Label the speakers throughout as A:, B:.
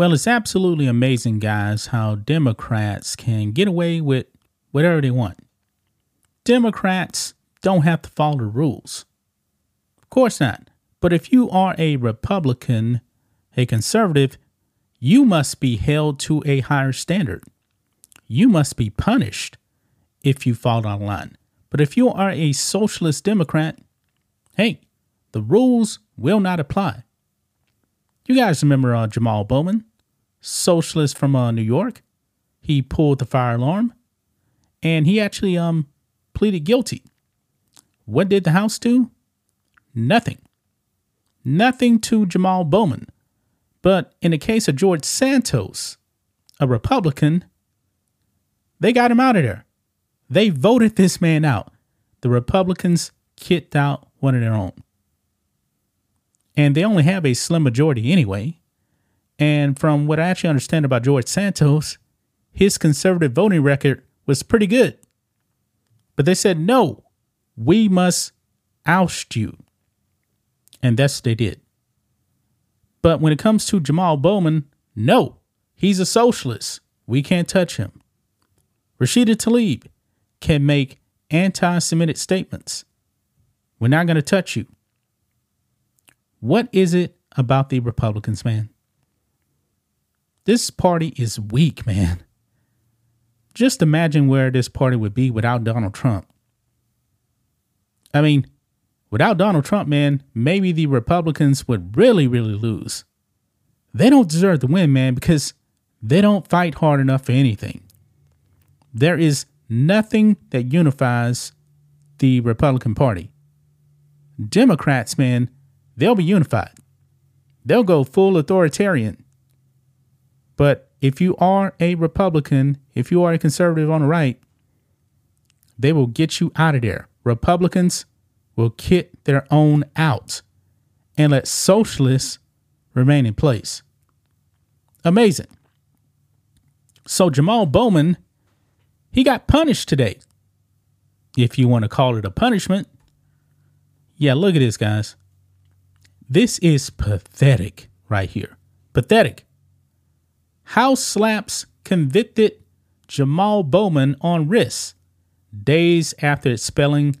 A: Well, it's absolutely amazing, guys, how Democrats can get away with whatever they want. Democrats don't have to follow the rules. Of course not. But if you are a Republican, a conservative, you must be held to a higher standard. You must be punished if you fall of line. But if you are a socialist Democrat, hey, the rules will not apply. You guys remember uh, Jamaal Bowman, socialist from uh, New York? He pulled the fire alarm and he actually um pleaded guilty. What did the House do? Nothing. Nothing to Jamaal Bowman. But in the case of George Santos, a Republican, they got him out of there. They voted this man out. The Republicans kicked out one of their own. And they only have a slim majority anyway. And from what I actually understand about George Santos, his conservative voting record was pretty good. But they said, no, we must oust you. And that's what they did. But when it comes to Jamaal Bowman, no, he's a socialist. We can't touch him. Rashida Tlaib can make anti Semitic statements. We're not going to touch you. What is it about the Republicans, man? This party is weak, man. Just imagine where this party would be without Donald Trump. I mean, without Donald Trump, man, maybe the Republicans would really, really lose. They don't deserve to win, man, because they don't fight hard enough for anything. There is nothing that unifies the Republican Party. Democrats, man, they'll be unified. They'll go full authoritarian. But if you are a Republican, if you are a conservative on the right, they will get you out of there. Republicans will kick their own out and let socialists remain in place. Amazing. So Jamaal Bowman, he got punished today. If you want to call it a punishment. Yeah, look at this, guys. This is pathetic right here. Pathetic. House slaps convicted Jamaal Bowman on wrists days after expelling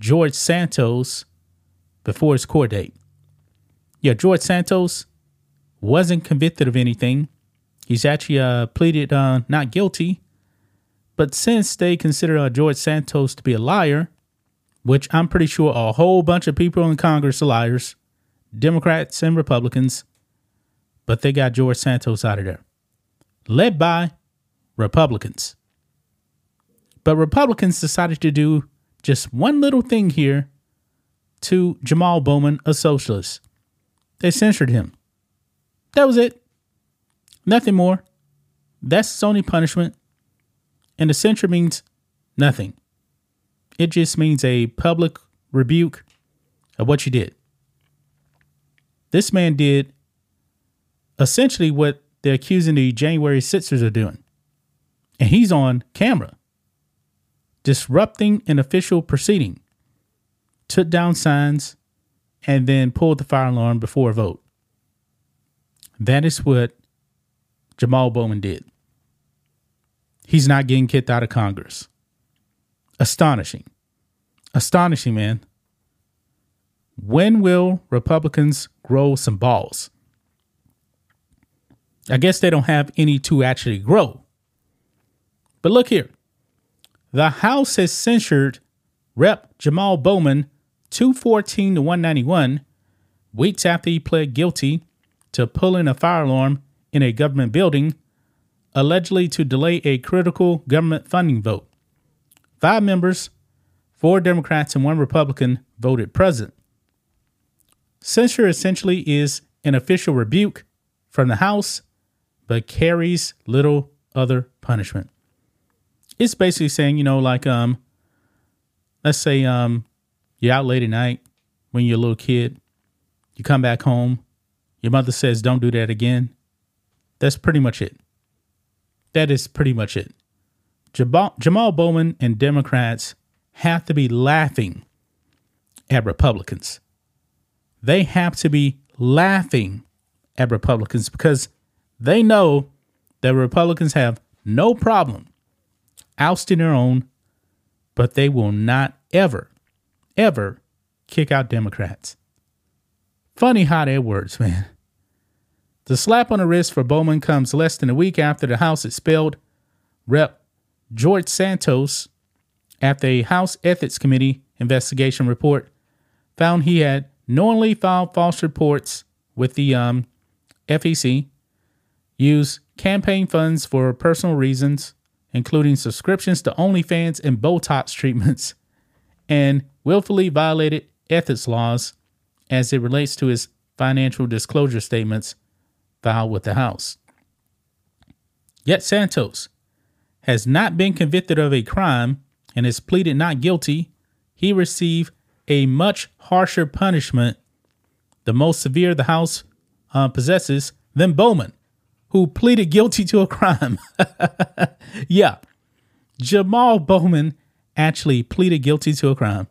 A: George Santos before his court date. Yeah, George Santos wasn't convicted of anything. He's actually uh, pleaded uh, not guilty. But since they consider uh, George Santos to be a liar, which I'm pretty sure a whole bunch of people in Congress are liars, Democrats and Republicans, but they got George Santos out of there, led by Republicans. But Republicans decided to do just one little thing here to Jamaal Bowman, a socialist. They censored him. That was it. Nothing more. That's only punishment. And the censure means nothing. It just means a public rebuke of what you did. This man did essentially what they're accusing the January Sixers of doing. And he's on camera disrupting an official proceeding, took down signs, and then pulled the fire alarm before a vote. That is what Jamaal Bowman did. He's not getting kicked out of Congress. Astonishing. Astonishing, man. When will Republicans grow some balls? I guess they don't have any to actually grow. But look here. The House has censured Rep. Jamaal Bowman 214 to 191 weeks after he pled guilty to pulling a fire alarm in a government building, allegedly to delay a critical government funding vote. Five members, four Democrats and one Republican, voted present. Censure essentially is an official rebuke from the House, but carries little other punishment. It's basically saying, you know, like um, let's say um, you're out late at night when you're a little kid, you come back home, your mother says, don't do that again. That's pretty much it. That is pretty much it. Jamaal, Jamaal Bowman and Democrats have to be laughing at Republicans. They have to be laughing at Republicans because They know that Republicans have no problem ousting their own, but they will not ever, ever kick out Democrats. Funny how that works, man. The slap on the wrist for Bowman comes less than a week after the House expelled Rep. George Santos after a House Ethics Committee investigation report found he had knowingly filed false reports with the um, FEC, used campaign funds for personal reasons, including subscriptions to OnlyFans and Botox treatments, and willfully violated ethics laws as it relates to his financial disclosure statements filed with the House. Yet Santos has not been convicted of a crime and has pleaded not guilty. He received a much harsher punishment, the most severe the House uh, possesses, than Bowman, who pleaded guilty to a crime. yeah, Jamaal Bowman actually pleaded guilty to a crime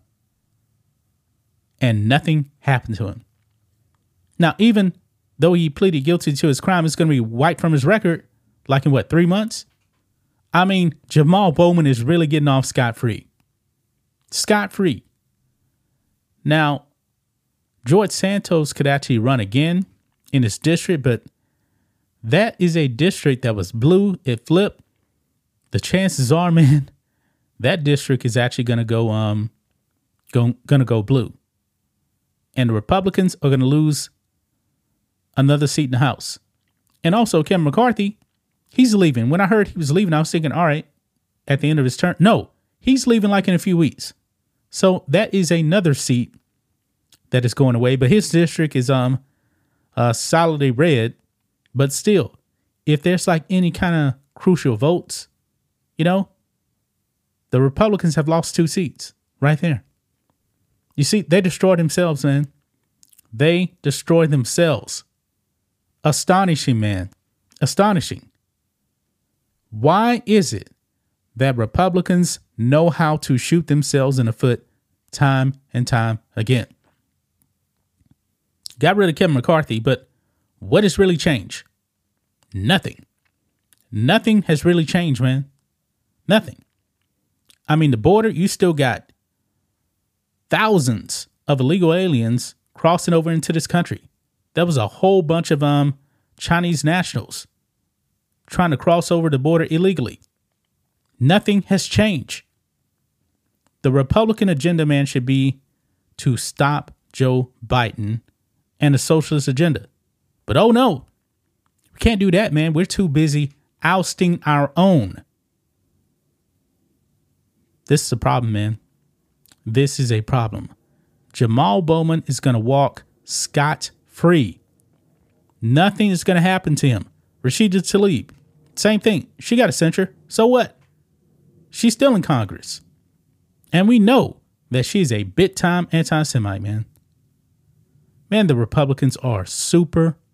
A: and nothing happened to him. Now, even though he pleaded guilty to his crime, it's going to be wiped from his record like in what, three months? I mean, Jamaal Bowman is really getting off scot free. Scot free. Now, George Santos could actually run again in his district, but that is a district that was blue. It flipped. The chances are, man, that district is actually going to go um go, gonna go blue and the Republicans are going to lose another seat in the House. And also, Kevin McCarthy, he's leaving. When I heard he was leaving, I was thinking, all right, at the end of his term. No, he's leaving like in a few weeks. So that is another seat that is going away. But his district is um uh solidly red. But still, if there's like any kind of crucial votes, you know, the Republicans have lost two seats right there. You see, they destroyed themselves, man. They destroyed themselves. Astonishing, man. Astonishing. Why is it that Republicans know how to shoot themselves in the foot time and time again? Got rid of Kevin McCarthy, but what has really changed? Nothing. Nothing has really changed, man. Nothing. I mean, the border, you still got thousands of illegal aliens crossing over into this country. There was a whole bunch of um Chinese nationals trying to cross over the border illegally. Nothing has changed. The Republican agenda, man, should be to stop Joe Biden and the socialist agenda. But oh no, we can't do that, man. We're too busy ousting our own. This is a problem, man. This is a problem. Jamaal Bowman is going to walk scot free. Nothing is going to happen to him. Rashida Tlaib, same thing. She got a censure. So what? She's still in Congress. And we know that she's a bit time anti Semite, man. Man, the Republicans are super,